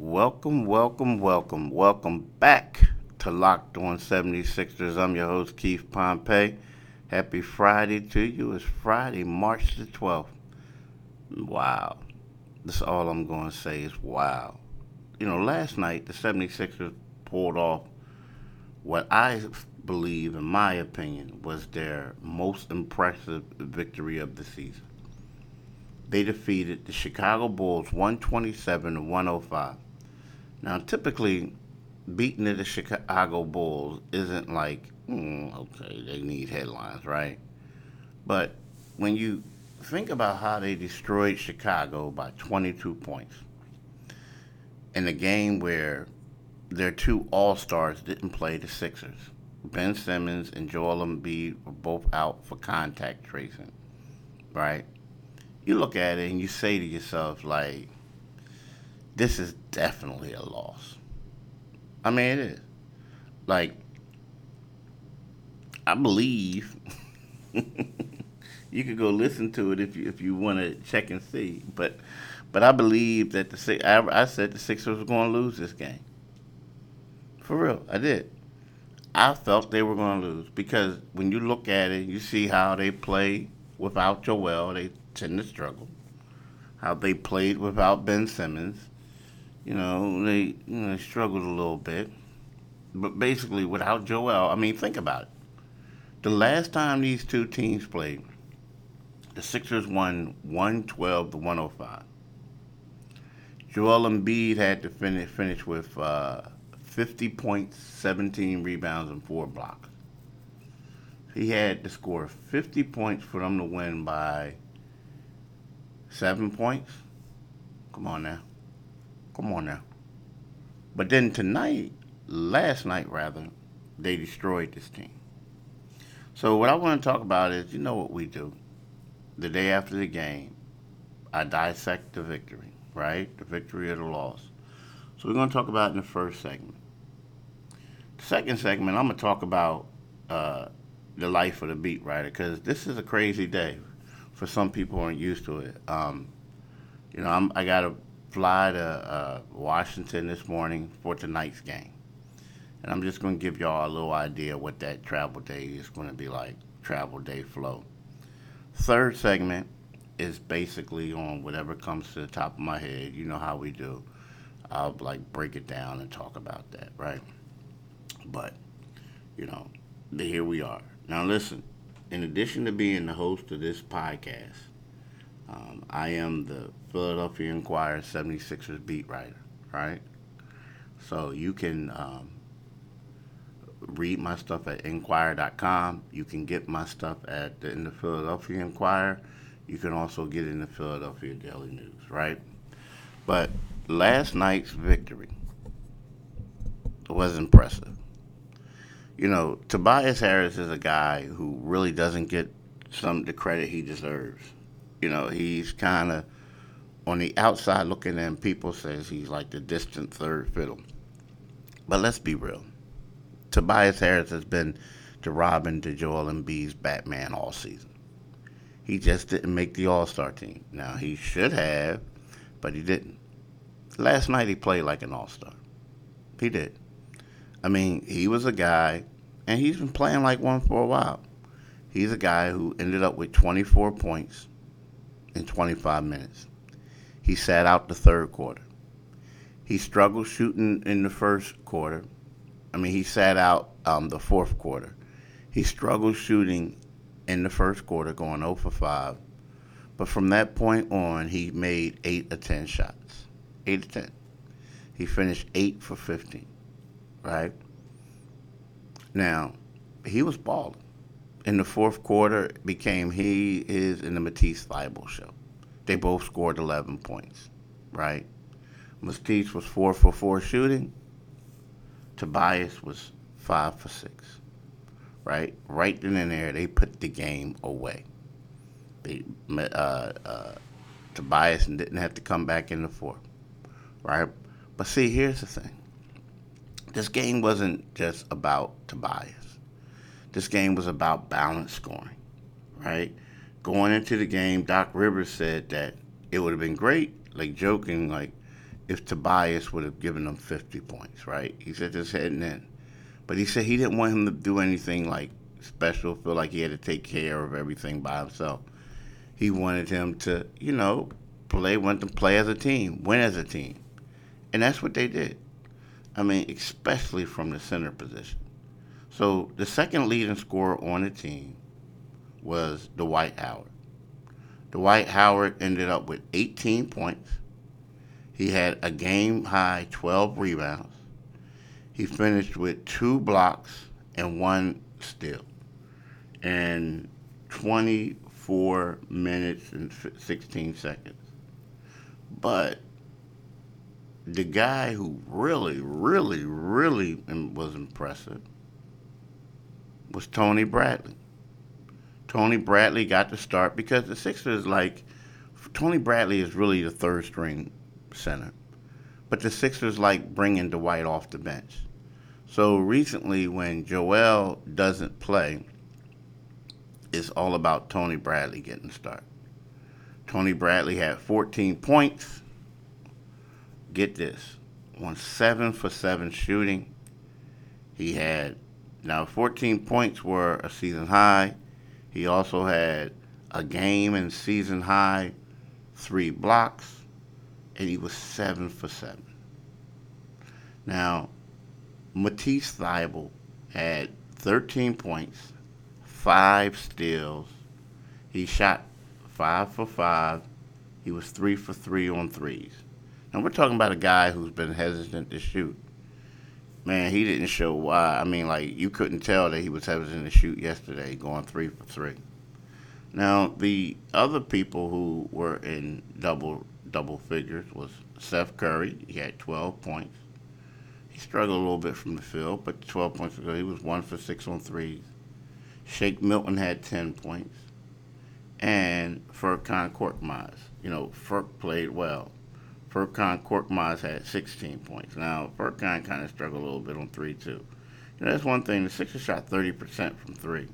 Welcome, welcome, welcome, welcome back to Locked On 76ers. I'm your host, Keith Pompey. Happy Friday to you. It's Friday, March the 12th. Wow. That's all I'm going to say is wow. You know, last night the 76ers pulled off what I believe, in my opinion, was their most impressive victory of the season. They defeated the Chicago Bulls 127 to 105. Now, typically, beating the Chicago Bulls isn't like, mm, okay, they need headlines, right? But when you think about how they destroyed Chicago by 22 points in a game where their two All Stars didn't play the Sixers, Ben Simmons and Joel Embiid were both out for contact tracing, right? You look at it and you say to yourself, like, this is definitely a loss. I mean, it is. Like, I believe you could go listen to it if you if you want to check and see, but but I believe that the I, I said the Sixers were going to lose this game. For real, I did. I felt they were going to lose because when you look at it, you see how they play without Joel. They tend to struggle. How they played without Ben Simmons you know, they you know, struggled a little bit. But basically, without Joel, I mean, think about it. The last time these two teams played, the Sixers won 112 to 105. Joel Embiid had to finish finish with uh, 50 points, 17 rebounds, and four blocks. He had to score 50 points for them to win by seven points. Come on now. Come on now. But then tonight, last night rather, they destroyed this team. So what I want to talk about is, you know what we do. The day after the game, I dissect the victory, right? The victory or the loss. So we're going to talk about in the first segment. The second segment, I'm going to talk about uh, the life of the beat writer because this is a crazy day for some people aren't used to it. Um, you know, I'm, I got a fly to uh, Washington this morning for tonight's game. And I'm just going to give y'all a little idea what that travel day is going to be like, travel day flow. Third segment is basically on whatever comes to the top of my head. You know how we do. I'll like break it down and talk about that, right? But, you know, here we are. Now listen, in addition to being the host of this podcast, um, I am the Philadelphia Inquirer 76ers beat writer, right? So you can um, read my stuff at inquirer.com. You can get my stuff at the, in the Philadelphia Inquirer. You can also get in the Philadelphia Daily News, right? But last night's victory was impressive. You know, Tobias Harris is a guy who really doesn't get some of the credit he deserves. You know, he's kind of on the outside looking in. People says he's like the distant third fiddle. But let's be real. Tobias Harris has been the Robin to Joel Embiid's Batman all season. He just didn't make the All Star team. Now he should have, but he didn't. Last night he played like an All Star. He did. I mean, he was a guy, and he's been playing like one for a while. He's a guy who ended up with 24 points, in 25 minutes. He sat out the third quarter. He struggled shooting in the first quarter. I mean, he sat out um, the fourth quarter. He struggled shooting in the first quarter, going 0 for 5. But from that point on, he made 8 or 10 shots. 8 or 10. He finished 8 for 15, right? Now, he was balling in the fourth quarter became he is in the Matisse Thybulle show. They both scored 11 points, right? Matisse was four for four shooting. Tobias was five for six, right? Right then and there, they put the game away. They, uh, uh, Tobias didn't have to come back in the fourth, right? But see, here's the thing. This game wasn't just about Tobias this game was about balance scoring, right? Going into the game, Doc Rivers said that it would have been great, like joking, like if Tobias would have given them 50 points, right? He said just heading in. But he said he didn't want him to do anything like special, feel like he had to take care of everything by himself. He wanted him to, you know, play, want to play as a team, win as a team. And that's what they did. I mean, especially from the center position. So the second leading scorer on the team was Dwight Howard. Dwight Howard ended up with 18 points. He had a game high 12 rebounds. He finished with two blocks and one steal. And 24 minutes and 16 seconds. But the guy who really, really, really was impressive was Tony Bradley. Tony Bradley got the start because the Sixers, like, Tony Bradley is really the third string center. But the Sixers like bringing Dwight off the bench. So recently, when Joel doesn't play, it's all about Tony Bradley getting started. Tony Bradley had 14 points. Get this, on seven for seven shooting. He had now 14 points were a season high. He also had a game and season high, three blocks, and he was seven for seven. Now, Matisse Thybulle had 13 points, five steals. He shot five for five. He was three for three on threes. Now we're talking about a guy who's been hesitant to shoot. Man, he didn't show why. I mean, like you couldn't tell that he was hesitant to shoot yesterday, going three for three. Now the other people who were in double double figures was Seth Curry. He had 12 points. He struggled a little bit from the field, but 12 points ago he was one for six on threes. Shake Milton had 10 points, and Furkan Korkmaz. You know, Furk played well. Furkan Korkmaz had 16 points. Now, Furkan kind of struggled a little bit on three, too. You know, that's one thing. The Sixers shot 30% from three,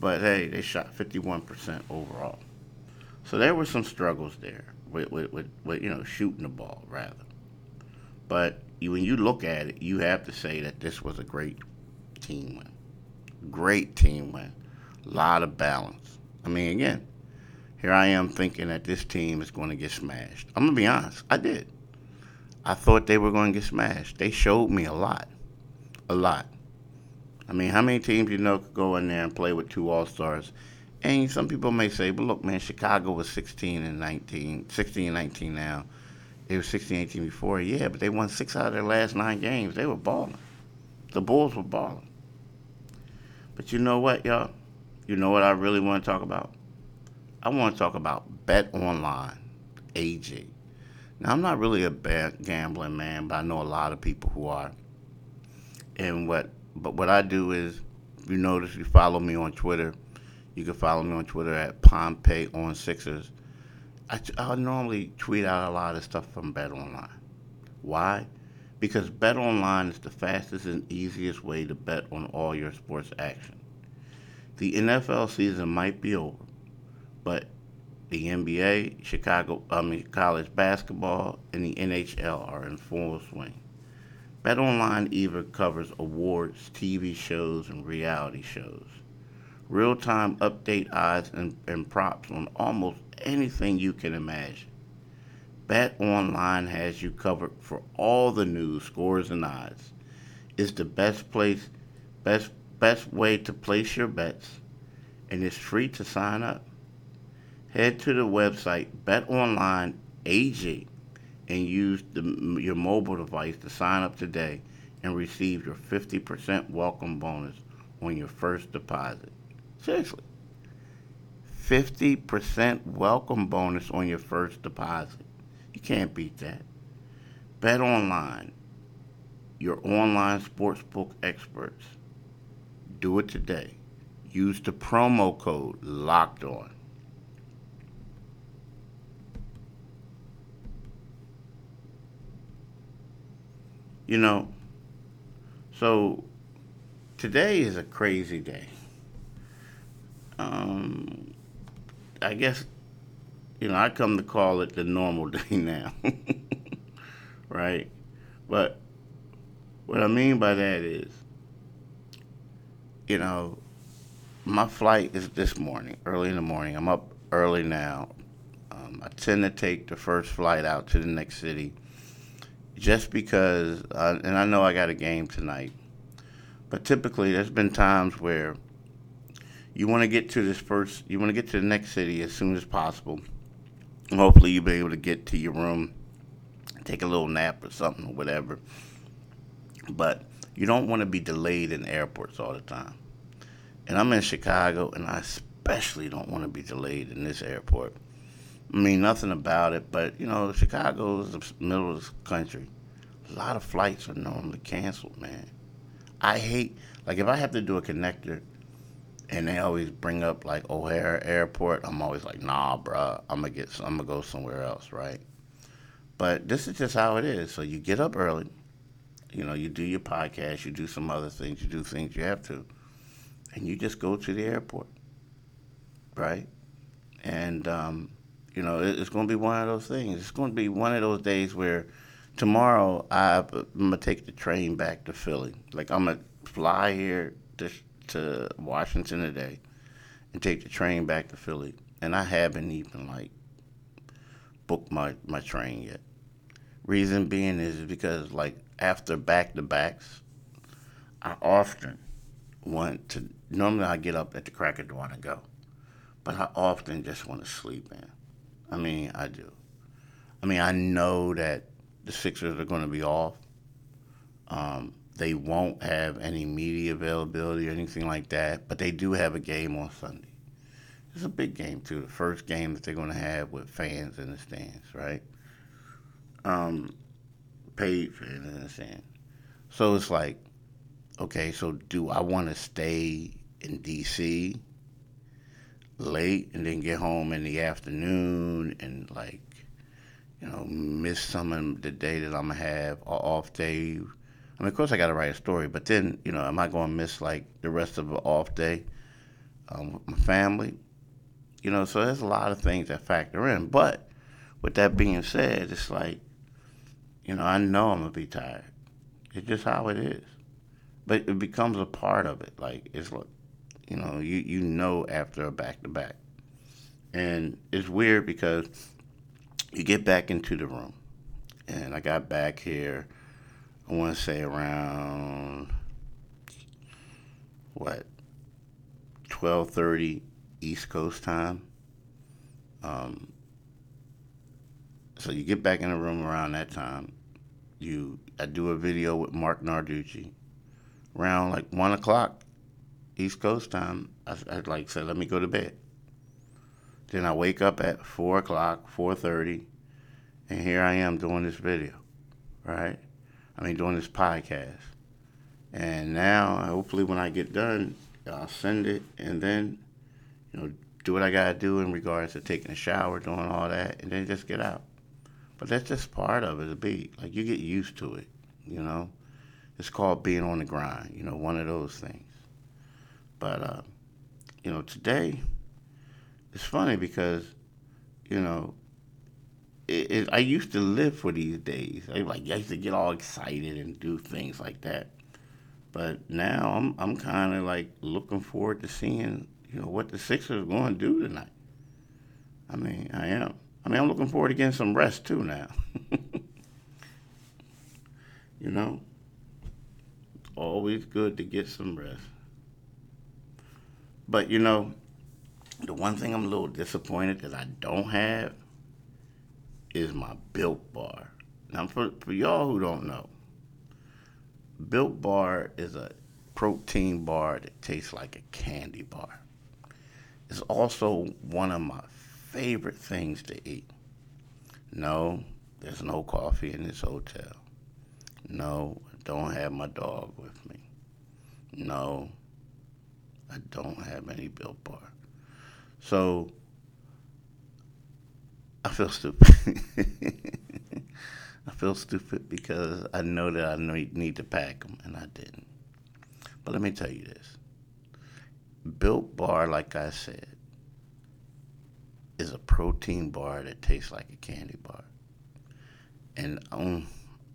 but hey, they shot 51% overall. So there were some struggles there with, with, with, with you know, shooting the ball, rather. But you, when you look at it, you have to say that this was a great team win. Great team win. A lot of balance. I mean, again, here I am thinking that this team is going to get smashed. I'm going to be honest. I did. I thought they were going to get smashed. They showed me a lot. A lot. I mean, how many teams you know could go in there and play with two All Stars? And some people may say, but look, man, Chicago was 16 and 19, 16 and 19 now. They were 16 18 before. Yeah, but they won six out of their last nine games. They were balling. The Bulls were balling. But you know what, y'all? You know what I really want to talk about? I want to talk about Bet Online, AG. Now, I'm not really a bad gambling man, but I know a lot of people who are. And what, but what I do is, you notice you follow me on Twitter. You can follow me on Twitter at Pompey on Sixers. I, I normally tweet out a lot of stuff from Bet Online. Why? Because Bet Online is the fastest and easiest way to bet on all your sports action. The NFL season might be over, but the NBA, Chicago, I mean college basketball, and the NHL are in full swing. BetOnline even covers awards, TV shows, and reality shows. Real-time update odds and, and props on almost anything you can imagine. BetOnline has you covered for all the news, scores, and odds. It's the best place, best best way to place your bets, and it's free to sign up head to the website BetOnline AG and use the, your mobile device to sign up today and receive your 50% welcome bonus on your first deposit. Seriously. 50% welcome bonus on your first deposit. You can't beat that. Bet online, your online sportsbook experts. Do it today. Use the promo code LOCKED ON. You know, so today is a crazy day. Um, I guess, you know, I come to call it the normal day now. right? But what I mean by that is, you know, my flight is this morning, early in the morning. I'm up early now. Um, I tend to take the first flight out to the next city just because, uh, and I know I got a game tonight, but typically there's been times where you want to get to this first, you want to get to the next city as soon as possible. And hopefully you'll be able to get to your room, take a little nap or something or whatever. But you don't want to be delayed in airports all the time. And I'm in Chicago, and I especially don't want to be delayed in this airport. I mean, nothing about it, but you know, Chicago is the middle of the country. A lot of flights are normally canceled, man. I hate, like, if I have to do a connector and they always bring up like O'Hare Airport, I'm always like, nah, bruh, I'm gonna get, I'm gonna go somewhere else, right? But this is just how it is. So you get up early, you know, you do your podcast, you do some other things, you do things you have to, and you just go to the airport, right? And um, you know, it's going to be one of those things. It's going to be one of those days where tomorrow I'm gonna take the train back to Philly. Like I'm gonna fly here to, to Washington today and take the train back to Philly. And I haven't even like booked my, my train yet. Reason being is because like after back to backs, I often want to normally I get up at the crack of dawn and go. But I often just want to sleep in. I mean, I do. I mean, I know that the Sixers are going to be off. Um, they won't have any media availability or anything like that, but they do have a game on Sunday. It's a big game too. The first game that they're going to have with fans in the stands, right? Um, paid fans in the stands. So it's like, okay, so do I want to stay in D.C. late and then get home in the afternoon and like you know, miss some of the day that I'm gonna have or off day. I mean, of course, I got to write a story, but then, you know, am I to miss like the rest of the off day um, with my family? You know, so there's a lot of things that factor in. But with that being said, it's like, you know, I know I'm gonna be tired. It's just how it is. But it becomes a part of it. Like it's like, you know, you you know after a back to back, and it's weird because you get back into the room. And I got back here, I want to say around, what, 12.30 East Coast time. Um, so you get back in the room around that time. You, I do a video with Marc Narducci. Around like 1 o'clock East Coast time, I, I like said, let me go to bed. Then I wake up at four o'clock, four thirty, and here I am doing this video, right? I mean, doing this podcast. And now, hopefully, when I get done, I'll send it, and then, you know, do what I gotta do in regards to taking a shower, doing all that, and then just get out. But that's just part of it, a beat. Like you get used to it, you know. It's called being on the grind, you know, one of those things. But uh, you know, today it's funny because, you know, it, it, I used to live for these days. I like I used to get all excited and do things like that. But now I'm I'm kind of like looking forward to seeing you know what the Sixers are going to do tonight. I mean, I am. I mean, I'm looking forward to getting some rest too now. you know, always good to get some rest. But you know, the one thing I'm a little disappointed that I don't have is my Built Bar. Now, for, for y'all who don't know, Built Bar is a protein bar that tastes like a candy bar. It's also one of my favorite things to eat. No, there's no coffee in this hotel. No, I don't have my dog with me. No, I don't have any Built Bar. So I feel stupid. I feel stupid because I know that I need to pack them and I didn't. But let me tell you this Built Bar, like I said, is a protein bar that tastes like a candy bar. And um,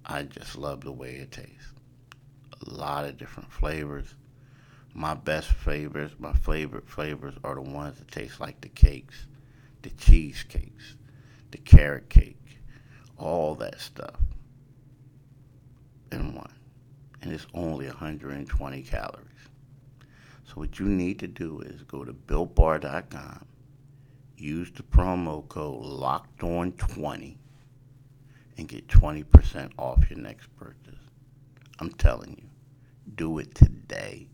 I just love the way it tastes. A lot of different flavors. My best flavors, my favorite flavors are the ones that taste like the cakes, the cheesecakes, the carrot cake, all that stuff in one. And it's only 120 calories. So what you need to do is go to builtbar.com, use the promo code locked on 20 and get 20% off your next purchase. I'm telling you, do it today.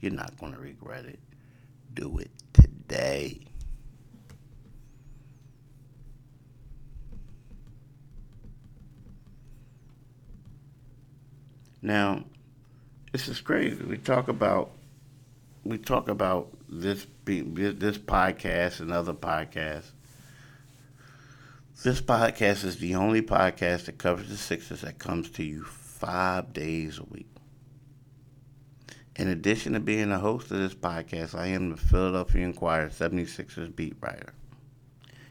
You're not going to regret it. Do it today. Now, this is crazy. We talk about we talk about this this podcast and other podcasts. This podcast is the only podcast that covers the Sixers that comes to you five days a week. In addition to being the host of this podcast, I am the Philadelphia Inquirer 76ers beat writer.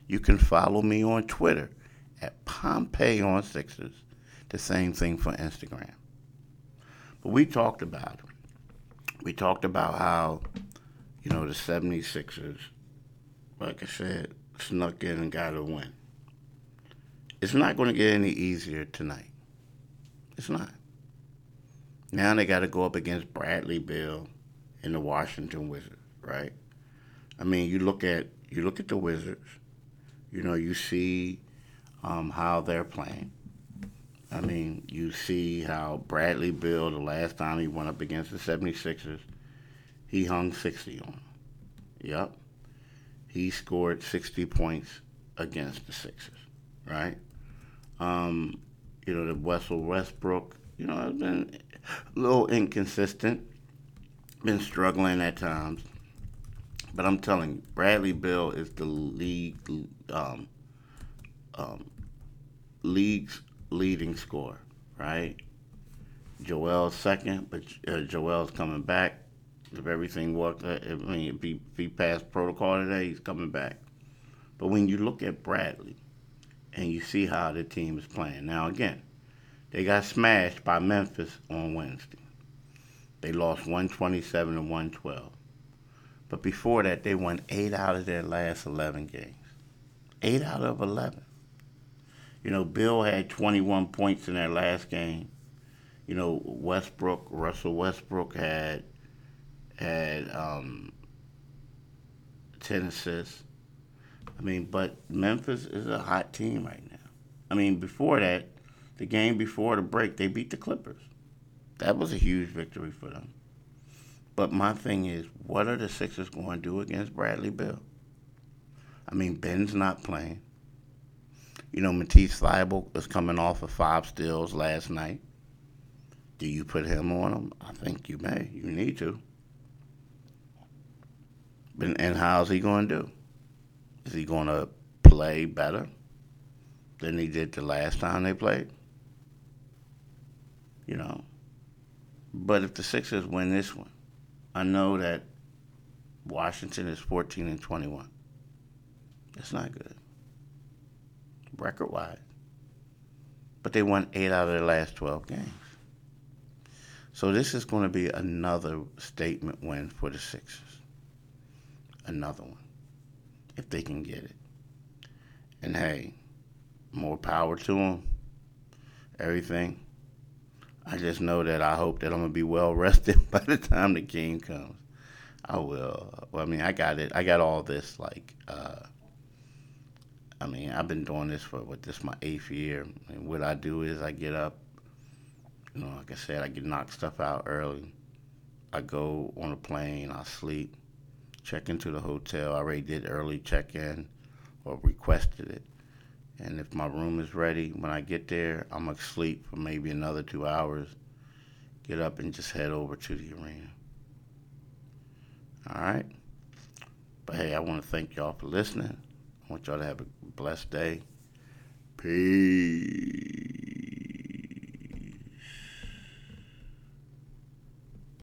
You can follow me on Twitter at Pompey on Sixers. The same thing for Instagram. But we talked about it. We talked about how, you know, the 76ers, like I said, snuck in and got a win. It's not going to get any easier tonight. It's not. Now they got to go up against Bradley Beal and the Washington Wizards, right? I mean, you look at you look at the Wizards. You know, you see um, how they're playing. I mean, you see how Bradley Beal, the last time he went up against the 76ers, he hung 60 on them. Yep. He scored 60 points against the Sixers, right? Um, you know, the Russell Westbrook, you know, I've been a little inconsistent, been struggling at times. But I'm telling you, Bradley Beal is the league um, um, league's leading scorer, right? Joel's second, but uh, Joel's coming back. If everything works, uh, I mean, if he, if he passed protocol today, he's coming back. But when you look at Bradley and you see how the team is playing, now again, they got smashed by Memphis on Wednesday. They lost 127 to 112. But before that, they won eight out of their last 11 games. Eight out of 11. You know, Beal had 21 points in their last game. You know, Westbrook, Russell Westbrook had had um, 10 assists. I mean, but Memphis is a hot team right now. I mean, before that, the game before the break, they beat the Clippers. That was a huge victory for them. But my thing is, what are the Sixers going to do against Bradley Beal? I mean, Ben's not playing. You know, Matisse Thybulle is coming off of five steals last night. Do you put him on him? I think you may. You need to. And how's he going to do? Is he going to play better than he did the last time they played? You know. But if the Sixers win this one, I know that Washington is 14 and 21. That's not good record wise. But they won eight out of their last 12 games. So this is going to be another statement win for the Sixers. Another one, if they can get it. And hey, more power to them. Everything. I just know that I hope that I'm gonna be well rested by the time the game comes. I will. Well, I mean, I got it. I got all this like uh, I mean, I've been doing this for what this my eighth year, and what I do is I get up. You know, like I said, I get knock stuff out early. I go on a plane. I sleep. Check into the hotel. I already did early check in, or requested it. And if my room is ready when I get there, I'm gonna sleep for maybe another two hours. Get up and just head over to the arena. All right. But hey, I want to thank y'all for listening. I want y'all to have a blessed day. Peace.